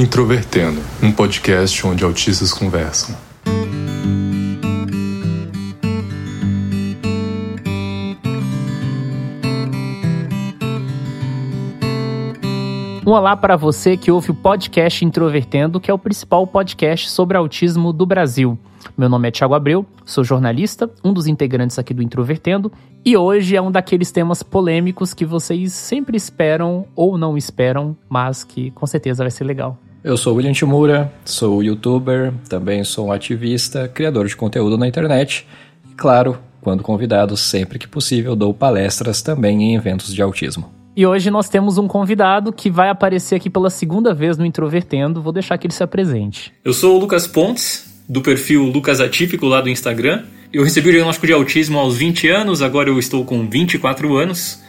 Introvertendo, um podcast onde autistas conversam. Um olá para você que ouve o podcast Introvertendo, que é o principal podcast sobre autismo do Brasil. Meu nome é Thiago Abreu, sou jornalista, um dos integrantes aqui do Introvertendo, e hoje é um daqueles temas polêmicos que vocês sempre esperam ou não esperam, mas que com certeza vai ser legal. Eu sou William Timura, sou youtuber, também sou um ativista, criador de conteúdo na internet e, claro, quando convidado, sempre que possível, dou palestras também em eventos de autismo. E hoje nós temos um convidado que vai aparecer aqui pela segunda vez no Introvertendo. Vou deixar que ele se apresente. Eu sou o Lucas Pontes, do perfil Lucas Atípico lá do Instagram. Eu recebi o diagnóstico de autismo aos 20 anos, agora eu estou com 24 anos.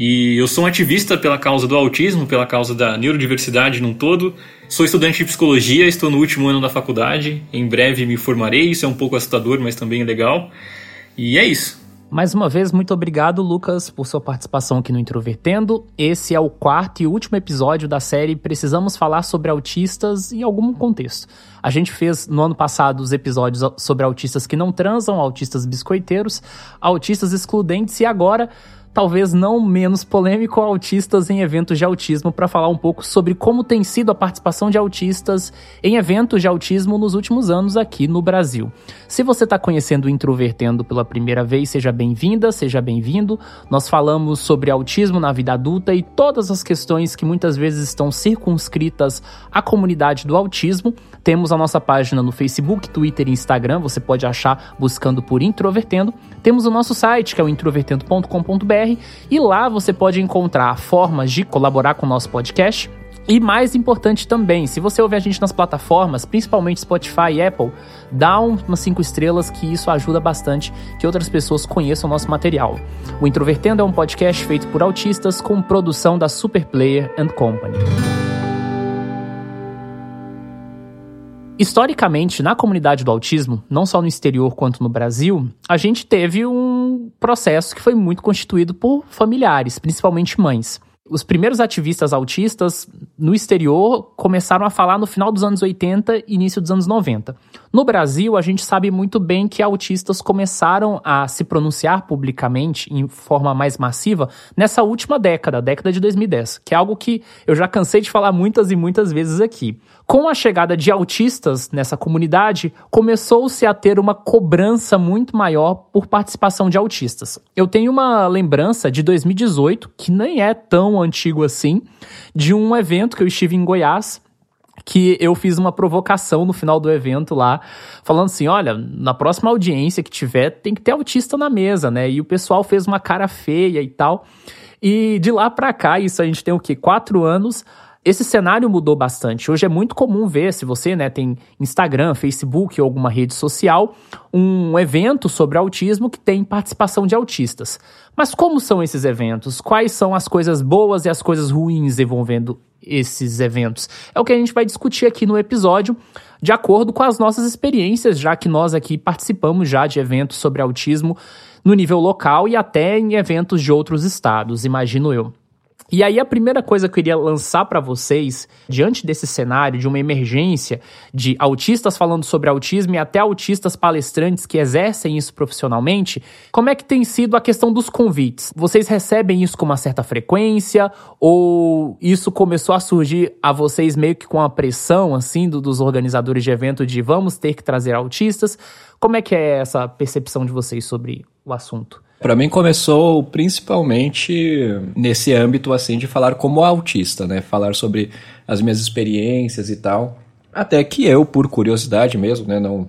E eu sou um ativista pela causa do autismo, pela causa da neurodiversidade num todo. Sou estudante de psicologia, estou no último ano da faculdade. Em breve me formarei, isso é um pouco assustador, mas também legal. E é isso. Mais uma vez, muito obrigado, Lucas, por sua participação aqui no Introvertendo. Esse é o quarto e último episódio da série Precisamos Falar sobre Autistas em algum contexto. A gente fez no ano passado os episódios sobre autistas que não transam, autistas biscoiteiros, autistas excludentes e agora talvez não menos polêmico, autistas em eventos de autismo, para falar um pouco sobre como tem sido a participação de autistas em eventos de autismo nos últimos anos aqui no Brasil. Se você está conhecendo o Introvertendo pela primeira vez, seja bem-vinda, seja bem-vindo. Nós falamos sobre autismo na vida adulta e todas as questões que muitas vezes estão circunscritas à comunidade do autismo. Temos a nossa página no Facebook, Twitter e Instagram, você pode achar buscando por Introvertendo. Temos o nosso site, que é o introvertendo.com.br, e lá você pode encontrar formas de colaborar com o nosso podcast. E mais importante também, se você ouve a gente nas plataformas, principalmente Spotify e Apple, dá umas 5 estrelas que isso ajuda bastante que outras pessoas conheçam o nosso material. O Introvertendo é um podcast feito por autistas com produção da Superplayer and Company. Historicamente, na comunidade do autismo, não só no exterior quanto no Brasil, a gente teve um processo que foi muito constituído por familiares, principalmente mães. Os primeiros ativistas autistas no exterior começaram a falar no final dos anos 80 e início dos anos 90. No Brasil, a gente sabe muito bem que autistas começaram a se pronunciar publicamente em forma mais massiva nessa última década, década de 2010, que é algo que eu já cansei de falar muitas e muitas vezes aqui. Com a chegada de autistas nessa comunidade, começou-se a ter uma cobrança muito maior por participação de autistas. Eu tenho uma lembrança de 2018, que nem é tão antigo assim, de um evento que eu estive em Goiás que eu fiz uma provocação no final do evento lá, falando assim: olha, na próxima audiência que tiver, tem que ter autista na mesa, né? E o pessoal fez uma cara feia e tal. E de lá pra cá, isso a gente tem o quê? Quatro anos. Esse cenário mudou bastante. Hoje é muito comum ver, se você né, tem Instagram, Facebook ou alguma rede social, um evento sobre autismo que tem participação de autistas. Mas como são esses eventos? Quais são as coisas boas e as coisas ruins envolvendo esses eventos? É o que a gente vai discutir aqui no episódio, de acordo com as nossas experiências, já que nós aqui participamos já de eventos sobre autismo no nível local e até em eventos de outros estados, imagino eu. E aí a primeira coisa que eu queria lançar para vocês, diante desse cenário de uma emergência de autistas falando sobre autismo e até autistas palestrantes que exercem isso profissionalmente, como é que tem sido a questão dos convites? Vocês recebem isso com uma certa frequência ou isso começou a surgir a vocês meio que com a pressão assim do, dos organizadores de evento de vamos ter que trazer autistas? Como é que é essa percepção de vocês sobre o assunto? Para mim começou principalmente nesse âmbito assim de falar como autista, né? Falar sobre as minhas experiências e tal. Até que eu, por curiosidade mesmo, né, não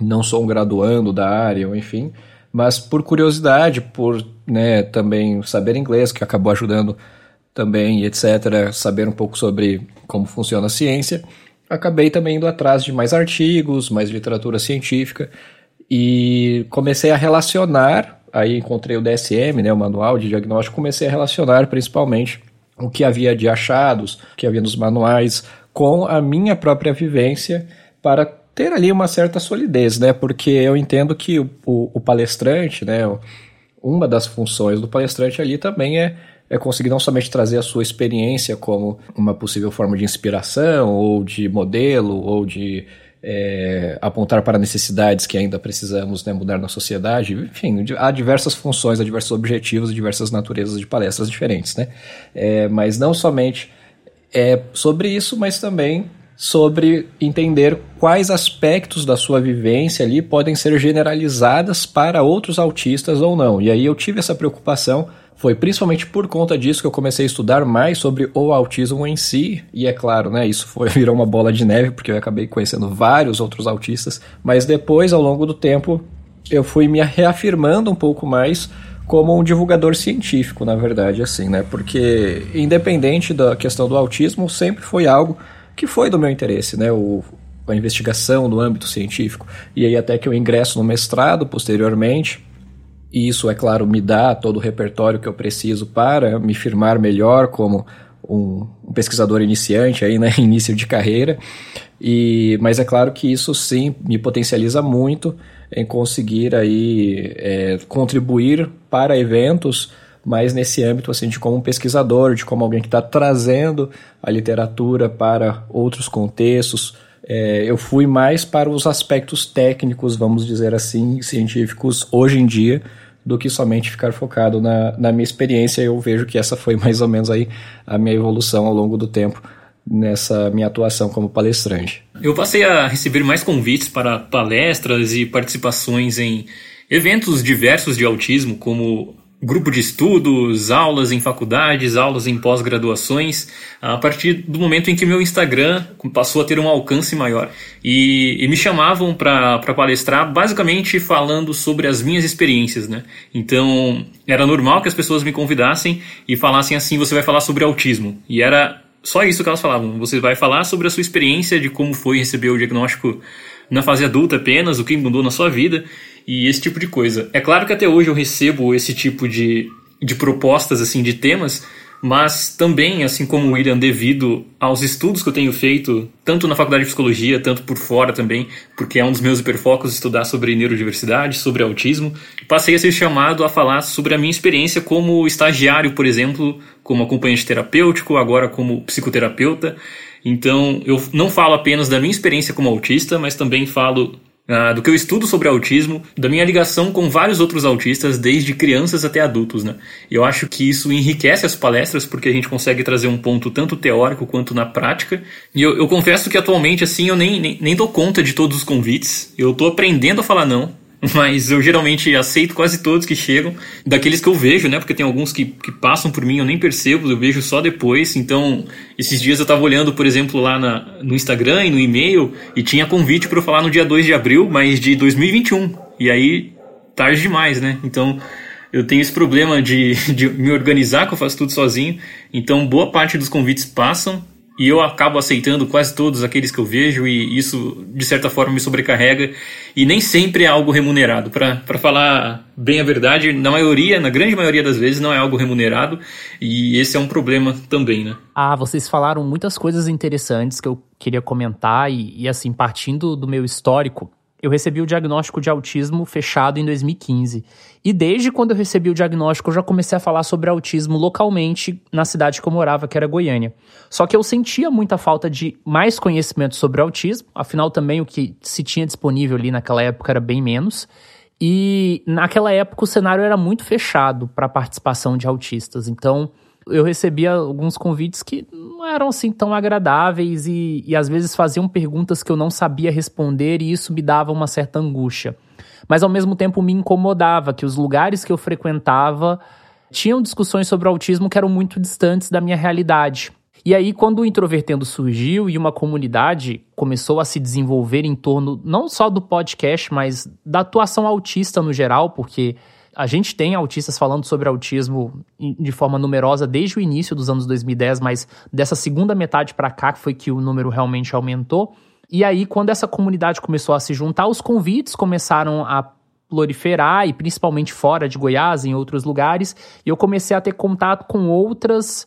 não sou um graduando da área, enfim, mas por curiosidade, por né, também saber inglês, que acabou ajudando também, etc., saber um pouco sobre como funciona a ciência, acabei também indo atrás de mais artigos, mais literatura científica, e comecei a relacionar aí encontrei o DSM, né, o manual de diagnóstico, comecei a relacionar principalmente o que havia de achados, o que havia nos manuais, com a minha própria vivência para ter ali uma certa solidez, né? Porque eu entendo que o, o, o palestrante, né? Uma das funções do palestrante ali também é é conseguir não somente trazer a sua experiência como uma possível forma de inspiração, ou de modelo, ou de é, apontar para necessidades que ainda precisamos né, mudar na sociedade. Enfim, há diversas funções, há diversos objetivos, diversas naturezas de palestras diferentes. Né? É, mas não somente é sobre isso, mas também sobre entender quais aspectos da sua vivência ali podem ser generalizadas para outros autistas ou não. E aí eu tive essa preocupação foi principalmente por conta disso que eu comecei a estudar mais sobre o autismo em si, e é claro, né, isso foi virou uma bola de neve porque eu acabei conhecendo vários outros autistas, mas depois ao longo do tempo eu fui me reafirmando um pouco mais como um divulgador científico, na verdade, assim, né? Porque independente da questão do autismo, sempre foi algo que foi do meu interesse, né? O, a investigação no âmbito científico. E aí até que eu ingresso no mestrado posteriormente, e isso, é claro, me dá todo o repertório que eu preciso para me firmar melhor como um, um pesquisador iniciante aí, né, início de carreira. E, mas é claro que isso sim me potencializa muito em conseguir aí é, contribuir para eventos mas nesse âmbito assim de como um pesquisador, de como alguém que está trazendo a literatura para outros contextos. É, eu fui mais para os aspectos técnicos, vamos dizer assim, científicos hoje em dia, do que somente ficar focado na, na minha experiência. Eu vejo que essa foi mais ou menos aí a minha evolução ao longo do tempo nessa minha atuação como palestrante. Eu passei a receber mais convites para palestras e participações em eventos diversos de autismo, como grupo de estudos, aulas em faculdades, aulas em pós-graduações, a partir do momento em que meu Instagram passou a ter um alcance maior. E, e me chamavam para palestrar, basicamente falando sobre as minhas experiências, né? Então, era normal que as pessoas me convidassem e falassem assim: você vai falar sobre autismo. E era só isso que elas falavam. Você vai falar sobre a sua experiência de como foi receber o diagnóstico na fase adulta apenas, o que mudou na sua vida e esse tipo de coisa. É claro que até hoje eu recebo esse tipo de, de propostas assim de temas, mas também, assim como o William, devido aos estudos que eu tenho feito, tanto na faculdade de psicologia, tanto por fora também, porque é um dos meus hiperfocos estudar sobre neurodiversidade, sobre autismo, passei a ser chamado a falar sobre a minha experiência como estagiário, por exemplo, como acompanhante terapêutico, agora como psicoterapeuta. Então, eu não falo apenas da minha experiência como autista, mas também falo do que eu estudo sobre autismo, da minha ligação com vários outros autistas, desde crianças até adultos, né? Eu acho que isso enriquece as palestras porque a gente consegue trazer um ponto tanto teórico quanto na prática. E eu, eu confesso que atualmente, assim, eu nem, nem, nem dou conta de todos os convites. Eu tô aprendendo a falar não mas eu geralmente aceito quase todos que chegam, daqueles que eu vejo, né? Porque tem alguns que, que passam por mim, eu nem percebo, eu vejo só depois. Então, esses dias eu tava olhando, por exemplo, lá na, no Instagram e no e-mail, e tinha convite para eu falar no dia 2 de abril, mas de 2021. E aí, tarde demais, né? Então, eu tenho esse problema de, de me organizar, que eu faço tudo sozinho. Então, boa parte dos convites passam, e eu acabo aceitando quase todos aqueles que eu vejo e isso de certa forma me sobrecarrega. E nem sempre é algo remunerado. Para falar bem a verdade na maioria na grande maioria das vezes não é algo remunerado. E esse é um problema também né? Ah vocês falaram muitas coisas interessantes que eu queria comentar. E, e assim partindo do meu histórico eu recebi o diagnóstico de autismo fechado em 2015. E desde quando eu recebi o diagnóstico, eu já comecei a falar sobre autismo localmente na cidade que eu morava, que era Goiânia. Só que eu sentia muita falta de mais conhecimento sobre autismo, afinal também o que se tinha disponível ali naquela época era bem menos. E naquela época o cenário era muito fechado para a participação de autistas. Então, eu recebia alguns convites que não eram assim tão agradáveis e, e às vezes faziam perguntas que eu não sabia responder e isso me dava uma certa angústia. Mas ao mesmo tempo me incomodava que os lugares que eu frequentava tinham discussões sobre autismo que eram muito distantes da minha realidade. E aí, quando o Introvertendo surgiu e uma comunidade começou a se desenvolver em torno não só do podcast, mas da atuação autista no geral, porque a gente tem autistas falando sobre autismo de forma numerosa desde o início dos anos 2010, mas dessa segunda metade para cá foi que o número realmente aumentou. E aí, quando essa comunidade começou a se juntar, os convites começaram a proliferar, e principalmente fora de Goiás, em outros lugares, e eu comecei a ter contato com outras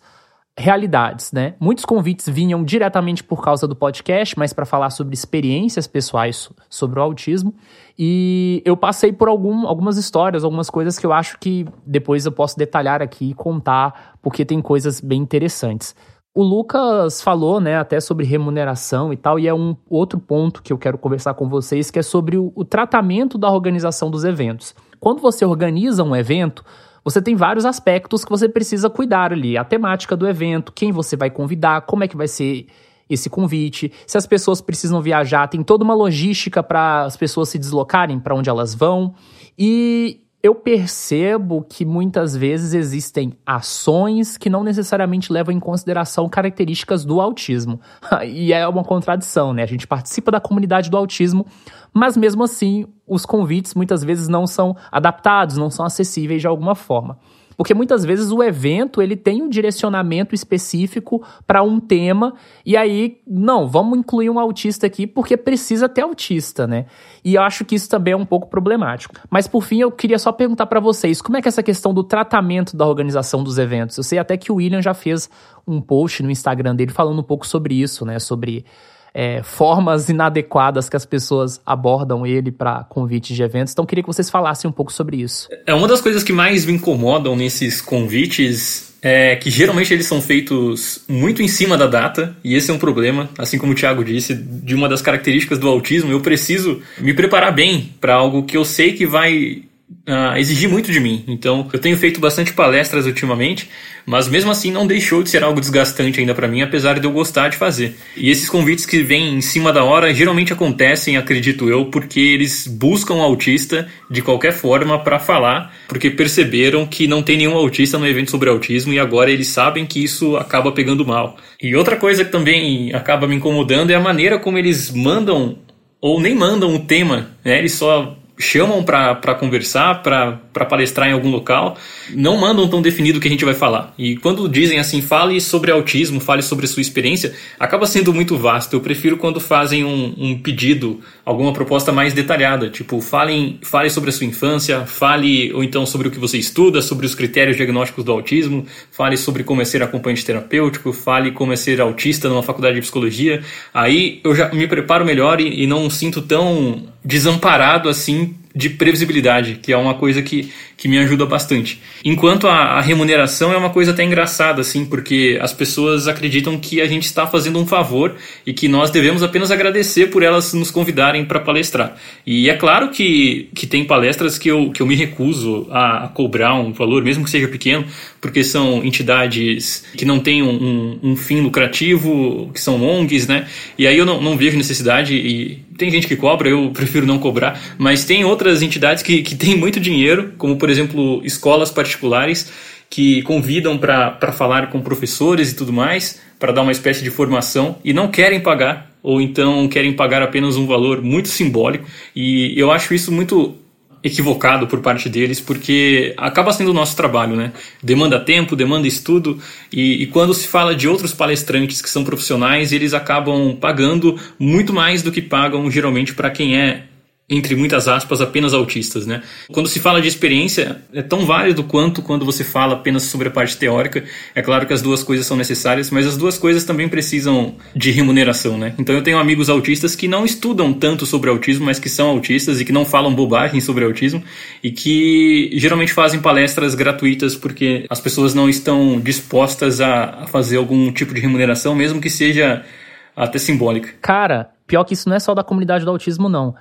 realidades, né? Muitos convites vinham diretamente por causa do podcast, mas para falar sobre experiências pessoais sobre o autismo. E eu passei por algum, algumas histórias, algumas coisas que eu acho que depois eu posso detalhar aqui e contar, porque tem coisas bem interessantes. O Lucas falou, né, até sobre remuneração e tal, e é um outro ponto que eu quero conversar com vocês, que é sobre o, o tratamento da organização dos eventos. Quando você organiza um evento, você tem vários aspectos que você precisa cuidar ali. A temática do evento, quem você vai convidar, como é que vai ser esse convite, se as pessoas precisam viajar, tem toda uma logística para as pessoas se deslocarem para onde elas vão. E eu percebo que muitas vezes existem ações que não necessariamente levam em consideração características do autismo. e é uma contradição, né? A gente participa da comunidade do autismo, mas mesmo assim, os convites muitas vezes não são adaptados, não são acessíveis de alguma forma. Porque muitas vezes o evento ele tem um direcionamento específico para um tema e aí, não, vamos incluir um autista aqui porque precisa ter autista, né? E eu acho que isso também é um pouco problemático. Mas por fim, eu queria só perguntar para vocês, como é que é essa questão do tratamento da organização dos eventos? Eu sei até que o William já fez um post no Instagram dele falando um pouco sobre isso, né? Sobre é, formas inadequadas que as pessoas abordam ele para convites de eventos. Então, queria que vocês falassem um pouco sobre isso. É uma das coisas que mais me incomodam nesses convites é que geralmente eles são feitos muito em cima da data, e esse é um problema, assim como o Thiago disse, de uma das características do autismo, eu preciso me preparar bem para algo que eu sei que vai uh, exigir muito de mim. Então, eu tenho feito bastante palestras ultimamente, mas mesmo assim não deixou de ser algo desgastante ainda para mim, apesar de eu gostar de fazer. E esses convites que vêm em cima da hora geralmente acontecem, acredito eu, porque eles buscam o autista de qualquer forma para falar, porque perceberam que não tem nenhum autista no evento sobre autismo e agora eles sabem que isso acaba pegando mal. E outra coisa que também acaba me incomodando é a maneira como eles mandam ou nem mandam o tema, né? Eles só chamam para conversar, para palestrar em algum local, não mandam tão definido o que a gente vai falar. E quando dizem assim, fale sobre autismo, fale sobre sua experiência, acaba sendo muito vasto. Eu prefiro quando fazem um, um pedido, alguma proposta mais detalhada, tipo, falem, fale sobre a sua infância, fale ou então sobre o que você estuda, sobre os critérios diagnósticos do autismo, fale sobre como é ser acompanhante terapêutico, fale como é ser autista numa faculdade de psicologia. Aí eu já me preparo melhor e, e não sinto tão desamparado assim de previsibilidade, que é uma coisa que, que me ajuda bastante. Enquanto a, a, remuneração é uma coisa até engraçada, assim, porque as pessoas acreditam que a gente está fazendo um favor e que nós devemos apenas agradecer por elas nos convidarem para palestrar. E é claro que, que tem palestras que eu, que eu me recuso a, a cobrar um valor, mesmo que seja pequeno, porque são entidades que não têm um, um, um fim lucrativo, que são ONGs, né? E aí eu não, não vejo necessidade e tem gente que cobra, eu prefiro não cobrar, mas tem outras entidades que, que têm muito dinheiro, como por exemplo escolas particulares que convidam para falar com professores e tudo mais, para dar uma espécie de formação e não querem pagar, ou então querem pagar apenas um valor muito simbólico. E eu acho isso muito equivocado por parte deles, porque acaba sendo o nosso trabalho, né? Demanda tempo, demanda estudo, e, e, quando se fala de outros palestrantes que são profissionais, eles acabam pagando muito mais do que pagam geralmente para quem é entre muitas aspas, apenas autistas, né? Quando se fala de experiência, é tão válido quanto quando você fala apenas sobre a parte teórica. É claro que as duas coisas são necessárias, mas as duas coisas também precisam de remuneração, né? Então eu tenho amigos autistas que não estudam tanto sobre autismo, mas que são autistas e que não falam bobagem sobre autismo e que geralmente fazem palestras gratuitas porque as pessoas não estão dispostas a fazer algum tipo de remuneração, mesmo que seja até simbólica. Cara, pior que isso não é só da comunidade do autismo, não.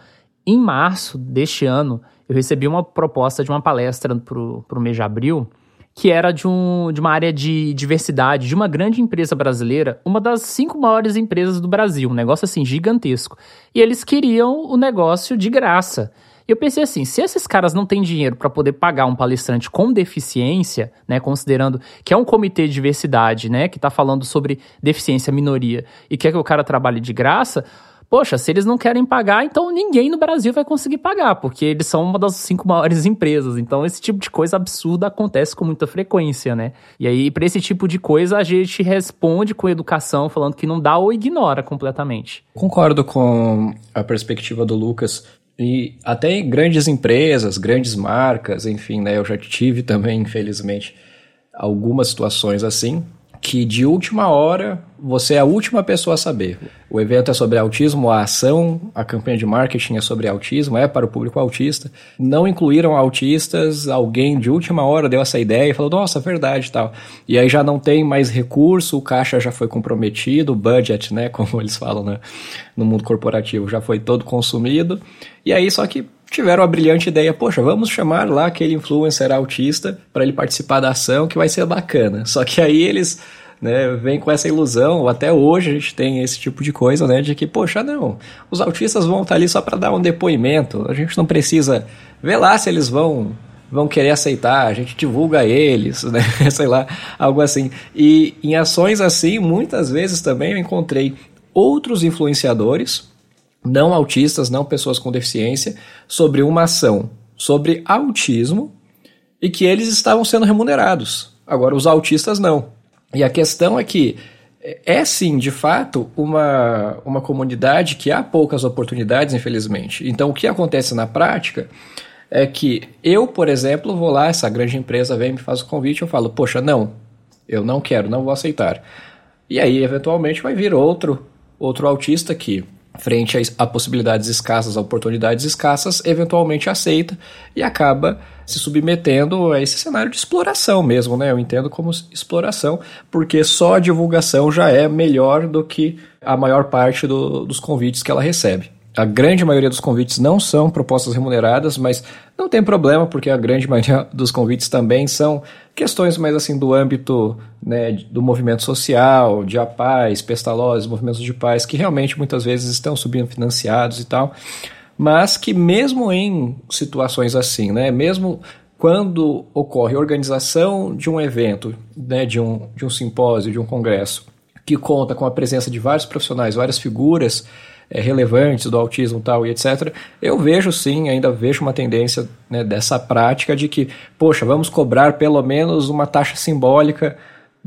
Em março deste ano, eu recebi uma proposta de uma palestra para o mês de abril, que era de, um, de uma área de diversidade de uma grande empresa brasileira, uma das cinco maiores empresas do Brasil, um negócio assim gigantesco. E eles queriam o negócio de graça. E eu pensei assim, se esses caras não têm dinheiro para poder pagar um palestrante com deficiência, né, considerando que é um comitê de diversidade, né, que está falando sobre deficiência minoria e quer que o cara trabalhe de graça, Poxa, se eles não querem pagar, então ninguém no Brasil vai conseguir pagar, porque eles são uma das cinco maiores empresas. Então, esse tipo de coisa absurda acontece com muita frequência, né? E aí, para esse tipo de coisa, a gente responde com educação, falando que não dá ou ignora completamente. Concordo com a perspectiva do Lucas. E até grandes empresas, grandes marcas, enfim, né? Eu já tive também, infelizmente, algumas situações assim, que de última hora você é a última pessoa a saber. O evento é sobre autismo, a ação, a campanha de marketing é sobre autismo, é para o público autista. Não incluíram autistas, alguém de última hora deu essa ideia e falou, nossa, verdade tal. E aí já não tem mais recurso, o caixa já foi comprometido, o budget, né, como eles falam né, no mundo corporativo, já foi todo consumido. E aí só que tiveram a brilhante ideia, poxa, vamos chamar lá aquele influencer autista para ele participar da ação que vai ser bacana. Só que aí eles né, vêm com essa ilusão, até hoje a gente tem esse tipo de coisa, né, de que, poxa, não, os autistas vão estar ali só para dar um depoimento, a gente não precisa ver lá se eles vão vão querer aceitar, a gente divulga eles, né, sei lá, algo assim. E em ações assim, muitas vezes também eu encontrei outros influenciadores não autistas, não pessoas com deficiência, sobre uma ação sobre autismo e que eles estavam sendo remunerados. Agora, os autistas não. E a questão é que é sim, de fato, uma, uma comunidade que há poucas oportunidades, infelizmente. Então, o que acontece na prática é que eu, por exemplo, vou lá, essa grande empresa vem me faz o convite, eu falo, poxa, não, eu não quero, não vou aceitar. E aí, eventualmente, vai vir outro, outro autista que frente a, possibilidades escassas, a oportunidades escassas, eventualmente aceita e acaba se submetendo a esse cenário de exploração mesmo, né? Eu entendo como exploração, porque só a divulgação já é melhor do que a maior parte do, dos convites que ela recebe. A grande maioria dos convites não são propostas remuneradas, mas não tem problema, porque a grande maioria dos convites também são questões mais assim do âmbito né, do movimento social, de a paz, pestalozes, movimentos de paz, que realmente muitas vezes estão subfinanciados e tal, mas que mesmo em situações assim, né, mesmo quando ocorre a organização de um evento, né, de, um, de um simpósio, de um congresso, que conta com a presença de vários profissionais, várias figuras, é, relevantes do autismo tal e etc., eu vejo sim, ainda vejo uma tendência né, dessa prática de que, poxa, vamos cobrar pelo menos uma taxa simbólica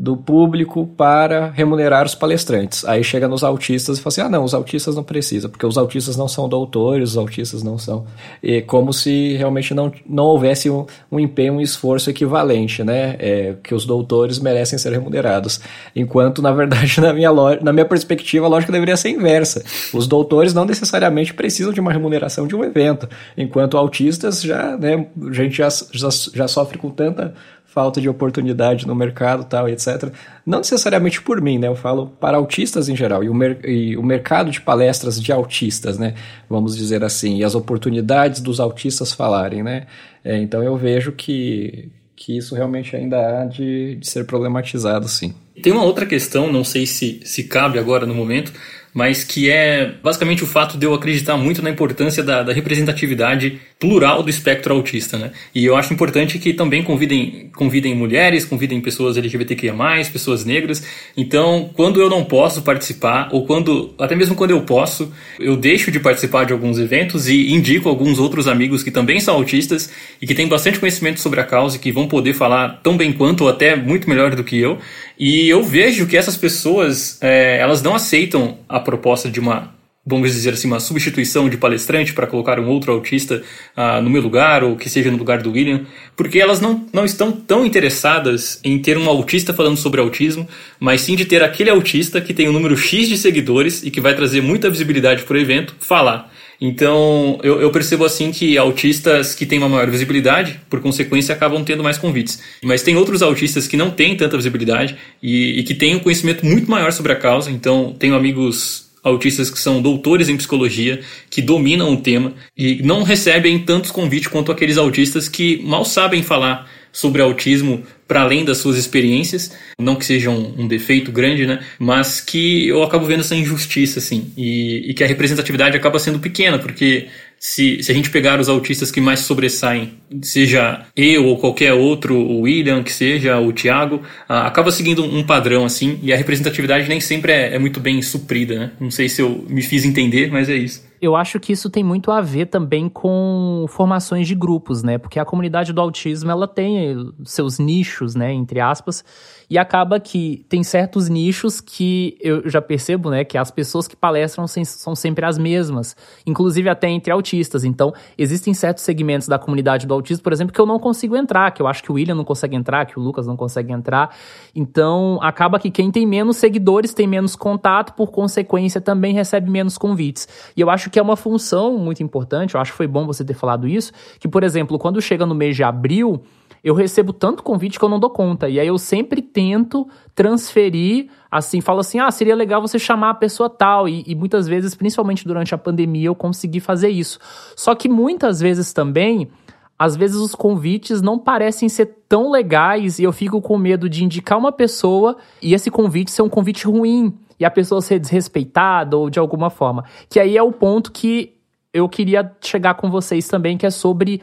do público para remunerar os palestrantes. Aí chega nos autistas e fala assim: ah, não, os autistas não precisam, porque os autistas não são doutores, os autistas não são. E como se realmente não, não houvesse um, um empenho, um esforço equivalente, né? É, que os doutores merecem ser remunerados. Enquanto, na verdade, na minha, na minha perspectiva, a lógica deveria ser inversa. Os doutores não necessariamente precisam de uma remuneração de um evento, enquanto autistas já, né, a gente já, já, já sofre com tanta falta de oportunidade no mercado tal, etc. Não necessariamente por mim, né? Eu falo para autistas em geral e o, e o mercado de palestras de autistas, né? Vamos dizer assim, e as oportunidades dos autistas falarem, né? É, então eu vejo que, que isso realmente ainda há de, de ser problematizado, sim. Tem uma outra questão, não sei se, se cabe agora no momento, mas que é basicamente o fato de eu acreditar muito na importância da, da, representatividade plural do espectro autista, né? E eu acho importante que também convidem, convidem mulheres, convidem pessoas LGBTQIA+, pessoas negras. Então, quando eu não posso participar, ou quando, até mesmo quando eu posso, eu deixo de participar de alguns eventos e indico alguns outros amigos que também são autistas e que têm bastante conhecimento sobre a causa e que vão poder falar tão bem quanto ou até muito melhor do que eu. E eu vejo que essas pessoas, é, elas não aceitam a proposta de uma, vamos dizer assim, uma substituição de palestrante para colocar um outro autista uh, no meu lugar ou que seja no lugar do William, porque elas não, não estão tão interessadas em ter um autista falando sobre autismo, mas sim de ter aquele autista que tem um número X de seguidores e que vai trazer muita visibilidade para o evento falar. Então, eu, eu, percebo assim que autistas que têm uma maior visibilidade, por consequência, acabam tendo mais convites. Mas tem outros autistas que não têm tanta visibilidade e, e que têm um conhecimento muito maior sobre a causa. Então, tenho amigos autistas que são doutores em psicologia, que dominam o tema e não recebem tantos convites quanto aqueles autistas que mal sabem falar sobre autismo para além das suas experiências, não que seja um, um, defeito grande, né? Mas que eu acabo vendo essa injustiça, assim, e, e que a representatividade acaba sendo pequena, porque se, se a gente pegar os autistas que mais sobressaem, seja eu ou qualquer outro, o William, que seja, o Thiago, acaba seguindo um padrão, assim, e a representatividade nem sempre é, é muito bem suprida, né? Não sei se eu me fiz entender, mas é isso. Eu acho que isso tem muito a ver também com formações de grupos, né? Porque a comunidade do autismo, ela tem seus nichos, né, entre aspas, e acaba que tem certos nichos que eu já percebo, né, que as pessoas que palestram são sempre as mesmas, inclusive até entre autistas. Então, existem certos segmentos da comunidade do autismo, por exemplo, que eu não consigo entrar, que eu acho que o William não consegue entrar, que o Lucas não consegue entrar. Então, acaba que quem tem menos seguidores tem menos contato, por consequência, também recebe menos convites. E eu acho que é uma função muito importante, eu acho que foi bom você ter falado isso, que, por exemplo, quando chega no mês de abril, eu recebo tanto convite que eu não dou conta. E aí eu sempre tento transferir, assim, falo assim, ah, seria legal você chamar a pessoa tal. E, e, muitas vezes, principalmente durante a pandemia, eu consegui fazer isso. Só que muitas vezes também, às vezes os convites não parecem ser tão legais e eu fico com medo de indicar uma pessoa e esse convite ser um convite ruim. E a pessoa ser desrespeitada ou de alguma forma. Que aí é o ponto que eu queria chegar com vocês também, que é sobre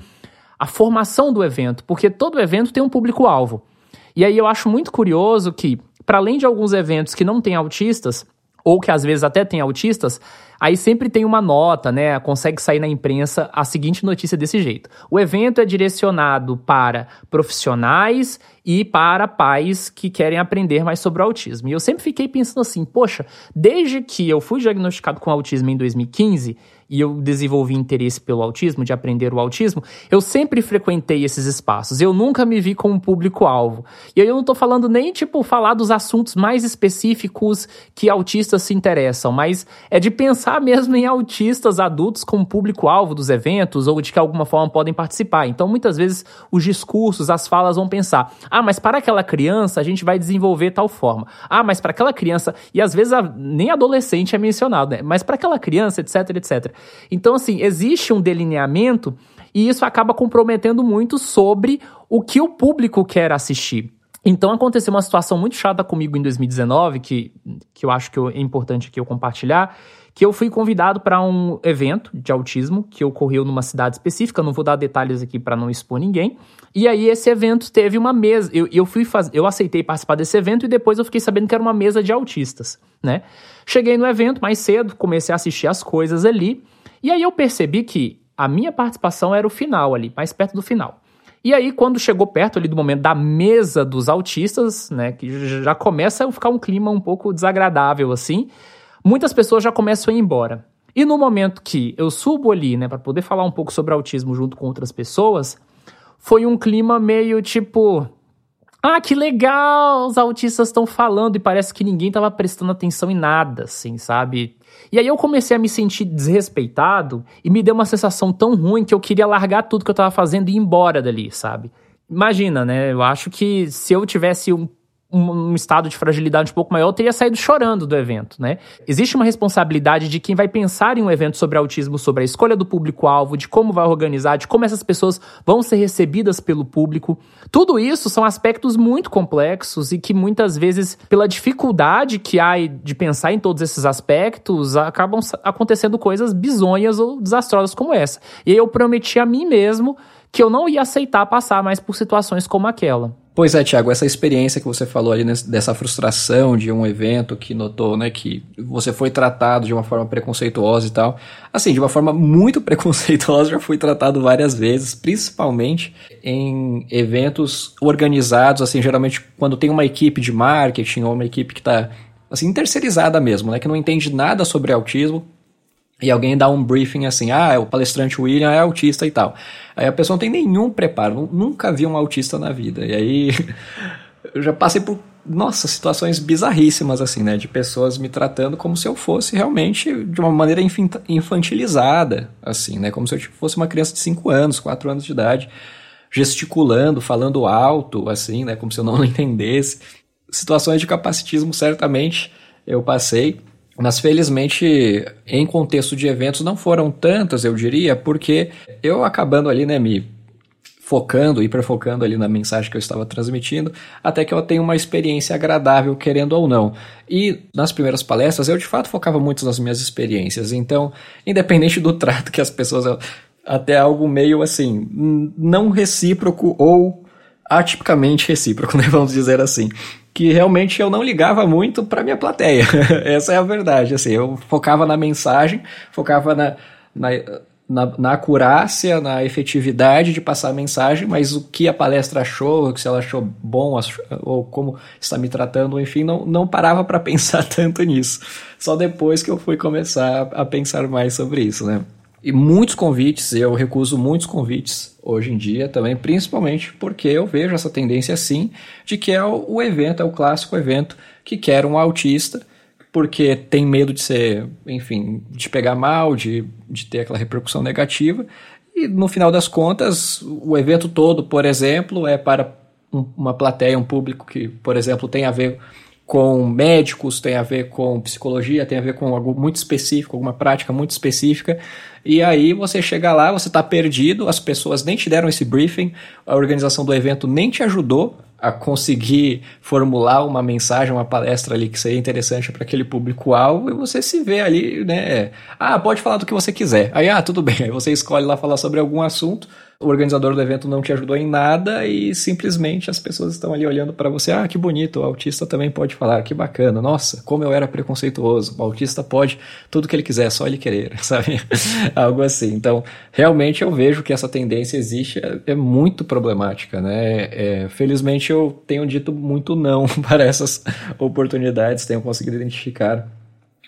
a formação do evento, porque todo evento tem um público-alvo. E aí eu acho muito curioso que, para além de alguns eventos que não têm autistas, ou que às vezes até tem autistas, aí sempre tem uma nota, né? Consegue sair na imprensa a seguinte notícia desse jeito: o evento é direcionado para profissionais e para pais que querem aprender mais sobre o autismo. E eu sempre fiquei pensando assim, poxa, desde que eu fui diagnosticado com autismo em 2015 e eu desenvolvi interesse pelo autismo, de aprender o autismo, eu sempre frequentei esses espaços. Eu nunca me vi como público-alvo. E aí eu não estou falando nem, tipo, falar dos assuntos mais específicos que autistas se interessam, mas é de pensar mesmo em autistas adultos como público-alvo dos eventos ou de que alguma forma podem participar. Então, muitas vezes, os discursos, as falas vão pensar: ah, mas para aquela criança a gente vai desenvolver tal forma. Ah, mas para aquela criança, e às vezes a, nem adolescente é mencionado, né? Mas para aquela criança, etc, etc. Então, assim, existe um delineamento e isso acaba comprometendo muito sobre o que o público quer assistir. Então aconteceu uma situação muito chata comigo em 2019, que, que eu acho que é importante aqui eu compartilhar, que eu fui convidado para um evento de autismo que ocorreu numa cidade específica, não vou dar detalhes aqui para não expor ninguém. E aí esse evento teve uma mesa, eu, eu fui faz, eu aceitei participar desse evento e depois eu fiquei sabendo que era uma mesa de autistas, né? Cheguei no evento mais cedo, comecei a assistir as coisas ali. E aí eu percebi que a minha participação era o final ali, mais perto do final. E aí, quando chegou perto ali do momento da mesa dos autistas, né, que já começa a ficar um clima um pouco desagradável assim, muitas pessoas já começam a ir embora. E no momento que eu subo ali, né, para poder falar um pouco sobre autismo junto com outras pessoas, foi um clima meio tipo, ah, que legal, os autistas estão falando e parece que ninguém estava prestando atenção em nada, assim, sabe? E aí eu comecei a me sentir desrespeitado e me deu uma sensação tão ruim que eu queria largar tudo que eu tava fazendo e ir embora dali, sabe? Imagina, né? Eu acho que se eu tivesse um um, estado de fragilidade um pouco maior, teria saído chorando do evento, né? Existe uma responsabilidade de quem vai pensar em um evento sobre autismo, sobre a escolha do público-alvo, de como vai organizar, de como essas pessoas vão ser recebidas pelo público. Tudo isso são aspectos muito complexos e que muitas vezes, pela dificuldade que há de pensar em todos esses aspectos, acabam acontecendo coisas bizonhas ou desastrosas como essa. E eu prometi a mim mesmo que eu não ia aceitar passar mais por situações como aquela. Pois é, Tiago, essa experiência que você falou ali nesse, dessa frustração de um evento que notou, né, que você foi tratado de uma forma preconceituosa e tal. Assim, de uma forma muito preconceituosa, já fui tratado várias vezes, principalmente em eventos organizados, assim, geralmente quando tem uma equipe de marketing ou uma equipe que está assim, terceirizada mesmo, né, que não entende nada sobre autismo, e alguém dá um briefing assim, ah, o palestrante William é autista e tal. Aí a pessoa não tem nenhum preparo, nunca vi um autista na vida. E aí eu já passei por, nossa, situações bizarríssimas assim, né, de pessoas me tratando como se eu fosse realmente de uma maneira infantilizada, assim, né, como se eu tipo, fosse uma criança de 5 anos, 4 anos de idade, gesticulando, falando alto, assim, né, como se eu não entendesse. Situações de capacitismo certamente eu passei mas felizmente, em contexto de eventos, não foram tantas, eu diria, porque eu acabando ali, né, me focando, hiperfocando ali na mensagem que eu estava transmitindo, até que eu tenha uma experiência agradável, querendo ou não. E nas primeiras palestras, eu de fato focava muito nas minhas experiências, então, independente do trato que as pessoas. Até algo meio assim, não recíproco ou atipicamente recíproco, né, vamos dizer assim. Que realmente eu não ligava muito para minha plateia. Essa é a verdade. Assim, eu focava na mensagem, focava na, na, na, na, acurácia, na efetividade de passar a mensagem, mas o que a palestra achou, se ela achou bom ou como está me tratando, enfim, não, não parava para pensar tanto nisso. Só depois que eu fui começar a pensar mais sobre isso, né? E muitos convites, eu recuso muitos convites hoje em dia também, principalmente porque eu vejo essa tendência assim, de que é o, evento, é o clássico evento que quer um autista, porque tem medo de ser, enfim, de pegar mal, de, de ter aquela repercussão negativa. E no final das contas, o evento todo, por exemplo, é para um, uma plateia, um público que, por exemplo, tem a ver com médicos, tem a ver com psicologia, tem a ver com algo muito específico, alguma prática muito específica. E aí você chega lá, você está perdido, as pessoas nem te deram esse briefing, a organização do evento nem te ajudou a conseguir formular uma mensagem, uma palestra ali que seria interessante para aquele público-alvo, e você se vê ali, né? Ah, pode falar do que você quiser. Aí, ah, tudo bem. Aí você escolhe lá falar sobre algum assunto, o organizador do evento não te ajudou em nada e simplesmente as pessoas estão ali olhando para você. Ah, que bonito, o autista também pode falar, que bacana. Nossa, como eu era preconceituoso. O autista pode tudo que ele quiser, só ele querer, sabe? Algo assim. Então, realmente eu vejo que essa tendência existe, é, é muito problemática, né? É, felizmente eu tenho dito muito não para essas oportunidades, tenho conseguido identificar,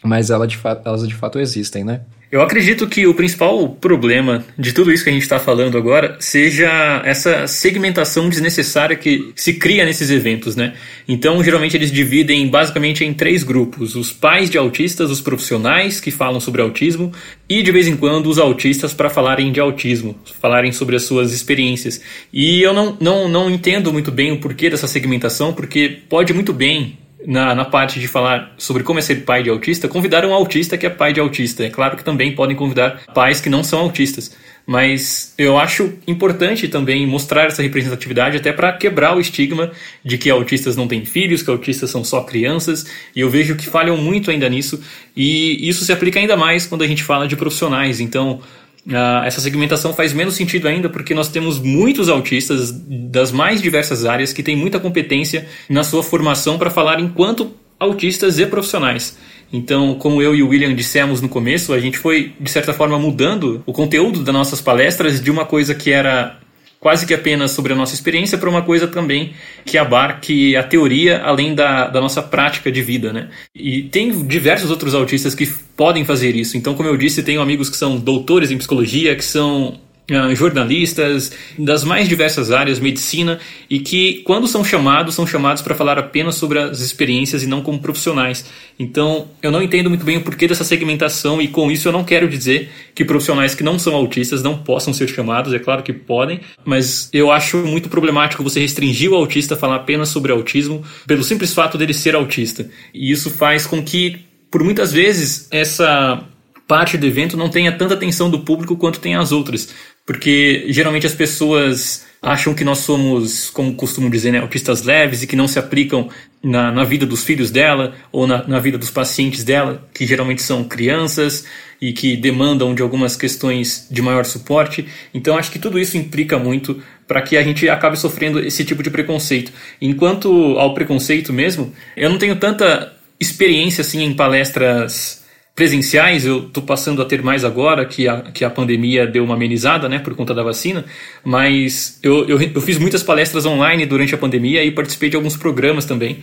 mas ela de elas de fato existem, né? Eu acredito que o principal problema de tudo isso que a gente está falando agora seja essa segmentação desnecessária que se cria nesses eventos, né? Então, geralmente eles dividem basicamente em três grupos: os pais de autistas, os profissionais que falam sobre autismo e de vez em quando os autistas para falarem de autismo, falarem sobre as suas experiências. E eu não, não, não entendo muito bem o porquê dessa segmentação, porque pode muito bem na, na parte de falar sobre como é ser pai de autista, convidar um autista que é pai de autista. É claro que também podem convidar pais que não são autistas. Mas eu acho importante também mostrar essa representatividade até para quebrar o estigma de que autistas não têm filhos, que autistas são só crianças, e eu vejo que falham muito ainda nisso, e isso se aplica ainda mais quando a gente fala de profissionais. Então, Uh, essa segmentação faz menos sentido ainda porque nós temos muitos autistas das mais diversas áreas que têm muita competência na sua formação para falar enquanto autistas e profissionais. Então, como eu e o William dissemos no começo, a gente foi, de certa forma, mudando o conteúdo das nossas palestras de uma coisa que era quase que apenas sobre a nossa experiência para uma coisa também que abarque a teoria além da, da nossa prática de vida, né? E tem diversos outros autistas que podem fazer isso. Então, como eu disse, tenho amigos que são doutores em psicologia, que são ah, jornalistas das mais diversas áreas, medicina, e que, quando são chamados, são chamados para falar apenas sobre as experiências e não como profissionais. Então, eu não entendo muito bem o porquê dessa segmentação, e com isso eu não quero dizer que profissionais que não são autistas não possam ser chamados, é claro que podem, mas eu acho muito problemático você restringir o autista a falar apenas sobre autismo pelo simples fato dele ser autista. E isso faz com que, por muitas vezes, essa parte do evento não tenha tanta atenção do público quanto tem as outras. Porque geralmente as pessoas acham que nós somos, como costumam dizer, né, autistas leves e que não se aplicam na, na vida dos filhos dela ou na, na vida dos pacientes dela, que geralmente são crianças e que demandam de algumas questões de maior suporte. Então acho que tudo isso implica muito para que a gente acabe sofrendo esse tipo de preconceito. Enquanto ao preconceito mesmo, eu não tenho tanta experiência assim em palestras presenciais eu estou passando a ter mais agora que a, que a pandemia deu uma amenizada, né, por conta da vacina, mas eu, eu, eu fiz muitas palestras online durante a pandemia e participei de alguns programas também.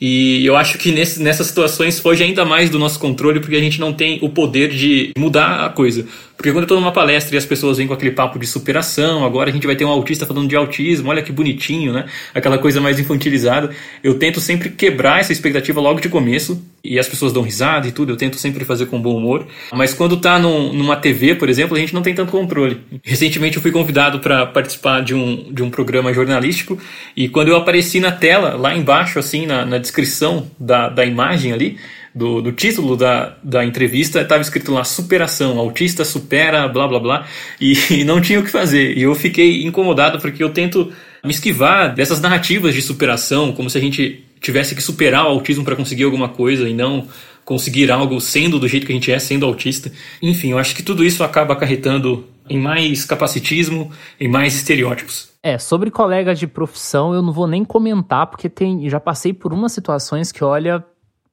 E eu acho que nesse, nessas situações foge ainda mais do nosso controle porque a gente não tem o poder de mudar a coisa. Porque quando eu estou numa palestra e as pessoas vêm com aquele papo de superação, agora a gente vai ter um autista falando de autismo, olha que bonitinho, né? Aquela coisa mais infantilizada. Eu tento sempre quebrar essa expectativa logo de começo e as pessoas dão risada e tudo, eu tento sempre fazer com bom humor. Mas quando tá num, numa TV, por exemplo, a gente não tem tanto controle. Recentemente eu fui convidado para participar de um, de um programa jornalístico e quando eu apareci na tela, lá embaixo, assim, na, na descrição da, da imagem ali, do, do título da, da entrevista estava escrito lá superação, autista supera, blá blá blá, e, e não tinha o que fazer. E eu fiquei incomodado porque eu tento me esquivar dessas narrativas de superação, como se a gente tivesse que superar o autismo para conseguir alguma coisa e não conseguir algo sendo do jeito que a gente é, sendo autista. Enfim, eu acho que tudo isso acaba acarretando em mais capacitismo, em mais estereótipos. É, sobre colegas de profissão eu não vou nem comentar, porque tem, já passei por umas situações que, olha,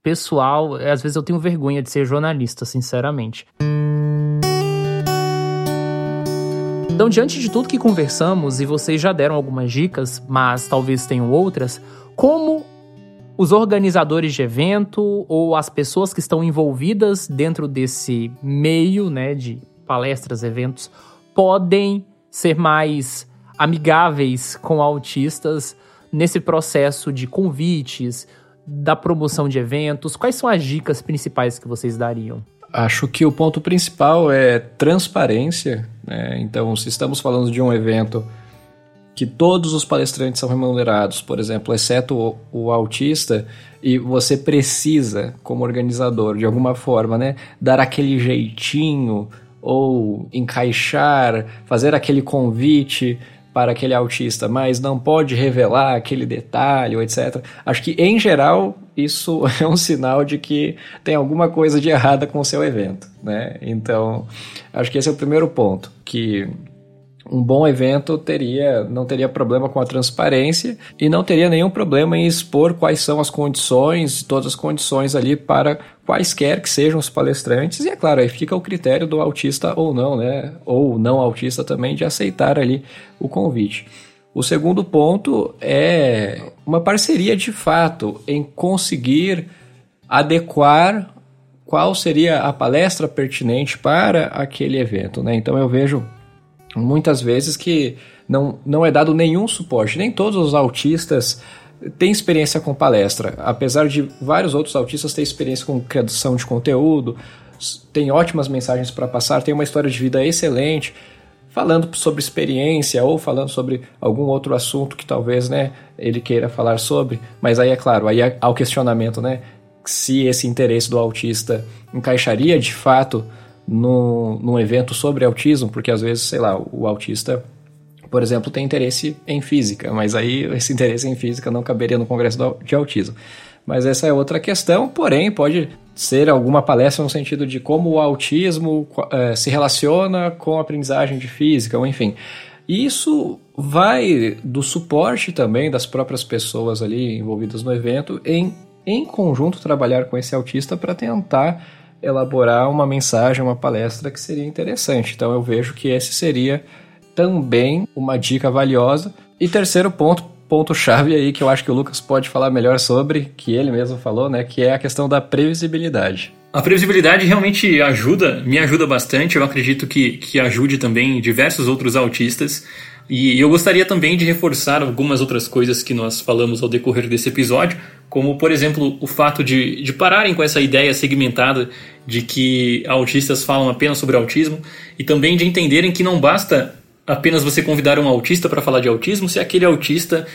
pessoal, às vezes eu tenho vergonha de ser jornalista, sinceramente. Então, diante de tudo que conversamos, e vocês já deram algumas dicas, mas talvez tenham outras, como os organizadores de evento ou as pessoas que estão envolvidas dentro desse meio, né, de palestras, eventos, podem ser mais amigáveis com autistas nesse processo de convites, da promoção de eventos? Quais são as dicas principais que vocês dariam? Acho que o ponto principal é transparência. Né? Então, se estamos falando de um evento que todos os palestrantes são remunerados, por exemplo, exceto o, o, autista, e você precisa, como organizador, de alguma forma, né, dar aquele jeitinho ou encaixar, fazer aquele convite para aquele autista, mas não pode revelar aquele detalhe, etc. Acho que, em geral, isso é um sinal de que tem alguma coisa de errada com o seu evento, né? Então, acho que esse é o primeiro ponto, que um bom evento teria não teria problema com a transparência e não teria nenhum problema em expor quais são as condições, todas as condições ali para quaisquer que sejam os palestrantes. E é claro, aí fica o critério do autista ou não, né? Ou não autista também de aceitar ali o convite. O segundo ponto é uma parceria de fato em conseguir adequar qual seria a palestra pertinente para aquele evento, né? Então eu vejo muitas vezes que não, não é dado nenhum suporte. Nem todos os autistas têm experiência com palestra, apesar de vários outros autistas terem experiência com criação de conteúdo, tem ótimas mensagens para passar, tem uma história de vida excelente, falando sobre experiência ou falando sobre algum outro assunto que talvez né, ele queira falar sobre. Mas aí é claro, aí há o questionamento, né? Se esse interesse do autista encaixaria de fato no, num evento sobre autismo, porque às vezes, sei lá, o autista, por exemplo, tem interesse em física, mas aí esse interesse em física não caberia no congresso de autismo. Mas essa é outra questão, porém, pode ser alguma palestra no sentido de como o autismo é, se relaciona com a aprendizagem de física, ou enfim. Isso vai do suporte também das próprias pessoas ali envolvidas no evento em, em conjunto trabalhar com esse autista para tentar elaborar uma mensagem, uma palestra que seria interessante. Então eu vejo que esse seria também uma dica valiosa. E terceiro ponto, ponto chave aí que eu acho que o Lucas pode falar melhor sobre, que ele mesmo falou, né, que é a questão da previsibilidade. A previsibilidade realmente ajuda, me ajuda bastante. Eu acredito que, que ajude também diversos outros autistas. E eu gostaria também de reforçar algumas outras coisas que nós falamos ao decorrer desse episódio, como, por exemplo, o fato de, de pararem com essa ideia segmentada de que autistas falam apenas sobre autismo e também de entenderem que não basta apenas você convidar um autista para falar de autismo se aquele autista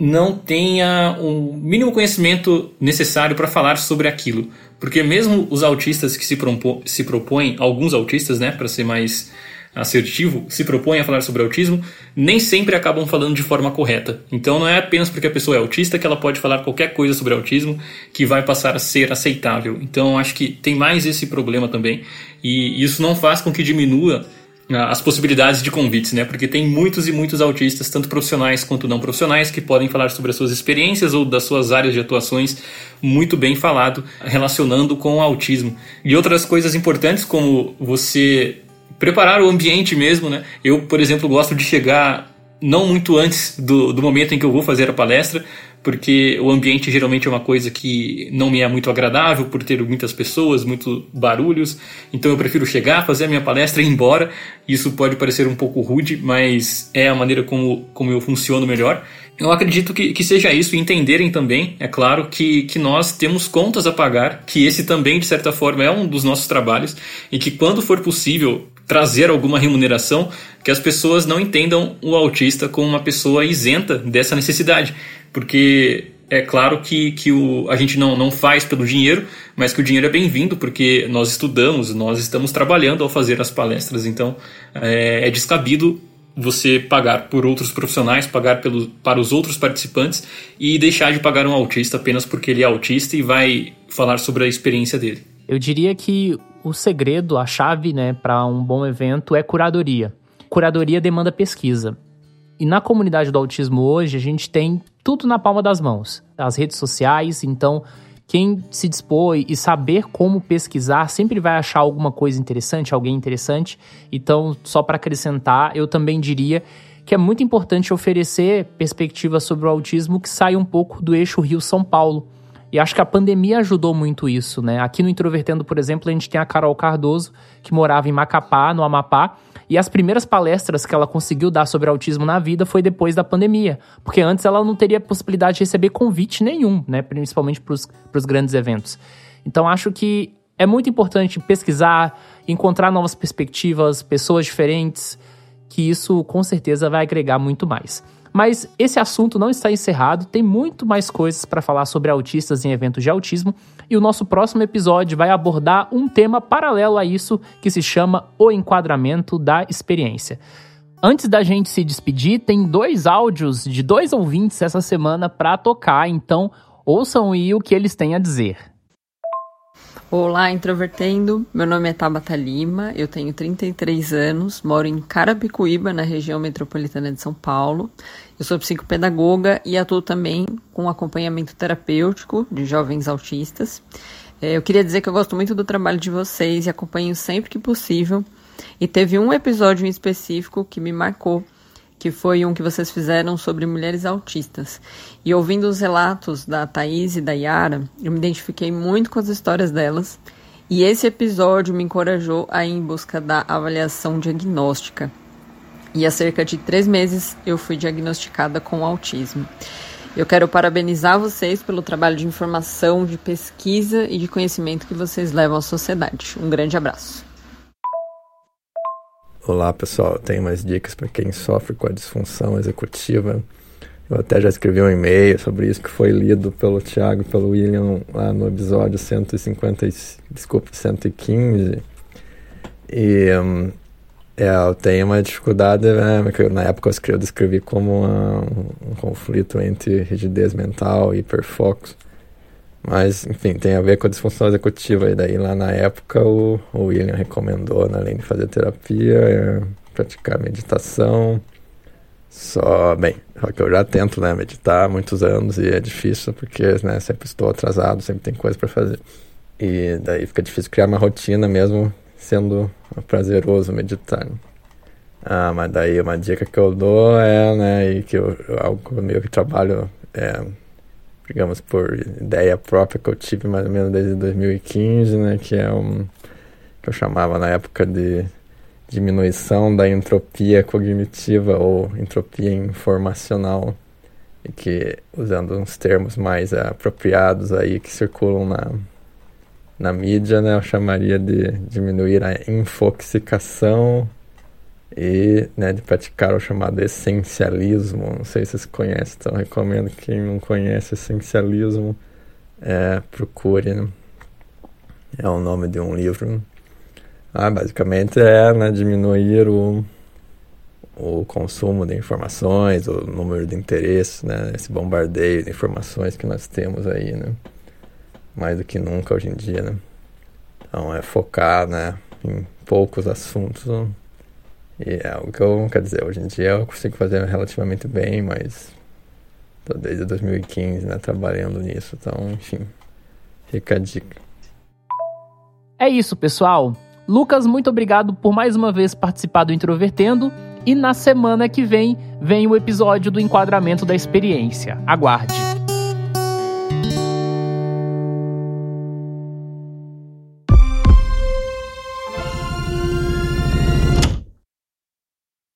não tenha o mínimo conhecimento necessário para falar sobre aquilo. Porque mesmo os autistas que se, propô se propõem, alguns autistas, né, para ser mais assertivo se propõe a falar sobre autismo, nem sempre acabam falando de forma correta. Então não é apenas porque a pessoa é autista que ela pode falar qualquer coisa sobre autismo que vai passar a ser aceitável. Então acho que tem mais esse problema também e isso não faz com que diminua as possibilidades de convites, né? Porque tem muitos e muitos autistas, tanto profissionais quanto não profissionais, que podem falar sobre as suas experiências ou das suas áreas de atuações muito bem falado, relacionando com o autismo. E outras coisas importantes, como você preparar o ambiente mesmo, né? Eu, por exemplo, gosto de chegar não muito antes do, do momento em que eu vou fazer a palestra, porque o ambiente geralmente é uma coisa que não me é muito agradável por ter muitas pessoas, muitos barulhos. Então eu prefiro chegar, fazer a minha palestra e ir embora. Isso pode parecer um pouco rude, mas é a maneira como, como eu funciono melhor. Eu acredito que, que seja isso entenderem também, é claro, que, que nós temos contas a pagar, que esse também, de certa forma, é um dos nossos trabalhos e que quando for possível trazer alguma remuneração, que as pessoas não entendam o autista como uma pessoa isenta dessa necessidade. Porque é claro que, que o, a gente não, não faz pelo dinheiro, mas que o dinheiro é bem-vindo porque nós estudamos, nós estamos trabalhando ao fazer as palestras. Então é, é descabido você pagar por outros profissionais, pagar pelo, para os outros participantes e deixar de pagar um autista apenas porque ele é autista e vai falar sobre a experiência dele. Eu diria que o segredo, a chave, né, para um bom evento é curadoria. curadoria demanda pesquisa. E na comunidade do autismo hoje, a gente tem tudo na palma das mãos. As redes sociais, então quem se dispõe e saber como pesquisar sempre vai achar alguma coisa interessante, alguém interessante. Então, só para acrescentar, eu também diria que é muito importante oferecer perspectivas sobre o autismo que saia um pouco do eixo Rio-São Paulo. E acho que a pandemia ajudou muito isso, né? Aqui no Introvertendo, por exemplo, a gente tem a Carol Cardoso, que morava em Macapá, no Amapá, e as primeiras palestras que ela conseguiu dar sobre autismo na vida foi depois da pandemia, porque antes ela não teria possibilidade de receber convite nenhum, né? Principalmente para os grandes eventos. Então acho que é muito importante pesquisar, encontrar novas perspectivas, pessoas diferentes, que isso com certeza vai agregar muito mais. Mas esse assunto não está encerrado, tem muito mais coisas para falar sobre autistas em eventos de autismo, e o nosso próximo episódio vai abordar um tema paralelo a isso que se chama o enquadramento da experiência. Antes da gente se despedir, tem dois áudios de dois ouvintes essa semana para tocar, então ouçam aí o que eles têm a dizer. Olá, introvertendo. Meu nome é Tabata Lima, eu tenho 33 anos, moro em Carapicuíba, na região metropolitana de São Paulo. Eu sou psicopedagoga e atuo também com acompanhamento terapêutico de jovens autistas. É, eu queria dizer que eu gosto muito do trabalho de vocês e acompanho sempre que possível. E teve um episódio em específico que me marcou, que foi um que vocês fizeram sobre mulheres autistas. E ouvindo os relatos da Thaís e da Yara, eu me identifiquei muito com as histórias delas. E esse episódio me encorajou a ir em busca da avaliação diagnóstica. E há cerca de três meses eu fui diagnosticada com autismo. Eu quero parabenizar vocês pelo trabalho de informação, de pesquisa e de conhecimento que vocês levam à sociedade. Um grande abraço. Olá pessoal, tenho mais dicas para quem sofre com a disfunção executiva. Eu até já escrevi um e-mail sobre isso que foi lido pelo Thiago e pelo William lá no episódio 150, desculpa, 115. E um, é, eu tenho uma dificuldade, né, que na época eu, escrevi, eu descrevi como uma, um conflito entre rigidez mental e hiperfoco. Mas, enfim, tem a ver com a disfunção executiva. E daí, lá na época, o, o William recomendou, né, além de fazer terapia, é, praticar meditação. Só, bem, só que eu já tento, né, meditar há muitos anos e é difícil porque, né, sempre estou atrasado, sempre tem coisa para fazer. E daí fica difícil criar uma rotina mesmo sendo prazeroso meditar. Ah, mas daí uma dica que eu dou é, né, e que eu, algo meio que trabalho é, digamos, por ideia própria que eu tive mais ou menos desde 2015, né, que é um que eu chamava na época de diminuição da entropia cognitiva ou entropia informacional e que usando uns termos mais apropriados aí que circulam na na mídia, né, eu chamaria de diminuir a infoxicação e né, de praticar o chamado essencialismo. Não sei se vocês conhecem, então recomendo que quem não conhece essencialismo é, procure. Né? É o nome de um livro. Ah, basicamente é né, diminuir o, o consumo de informações, o número de interesses, né, esse bombardeio de informações que nós temos aí, né, mais do que nunca hoje em dia, né. Então é focar, né, em poucos assuntos, e é algo que eu, quer dizer, hoje em dia eu consigo fazer relativamente bem, mas tô desde 2015, né, trabalhando nisso. Então, enfim, fica a dica. É isso, pessoal. Lucas, muito obrigado por mais uma vez participar do Introvertendo. E na semana que vem, vem o episódio do enquadramento da experiência. Aguarde!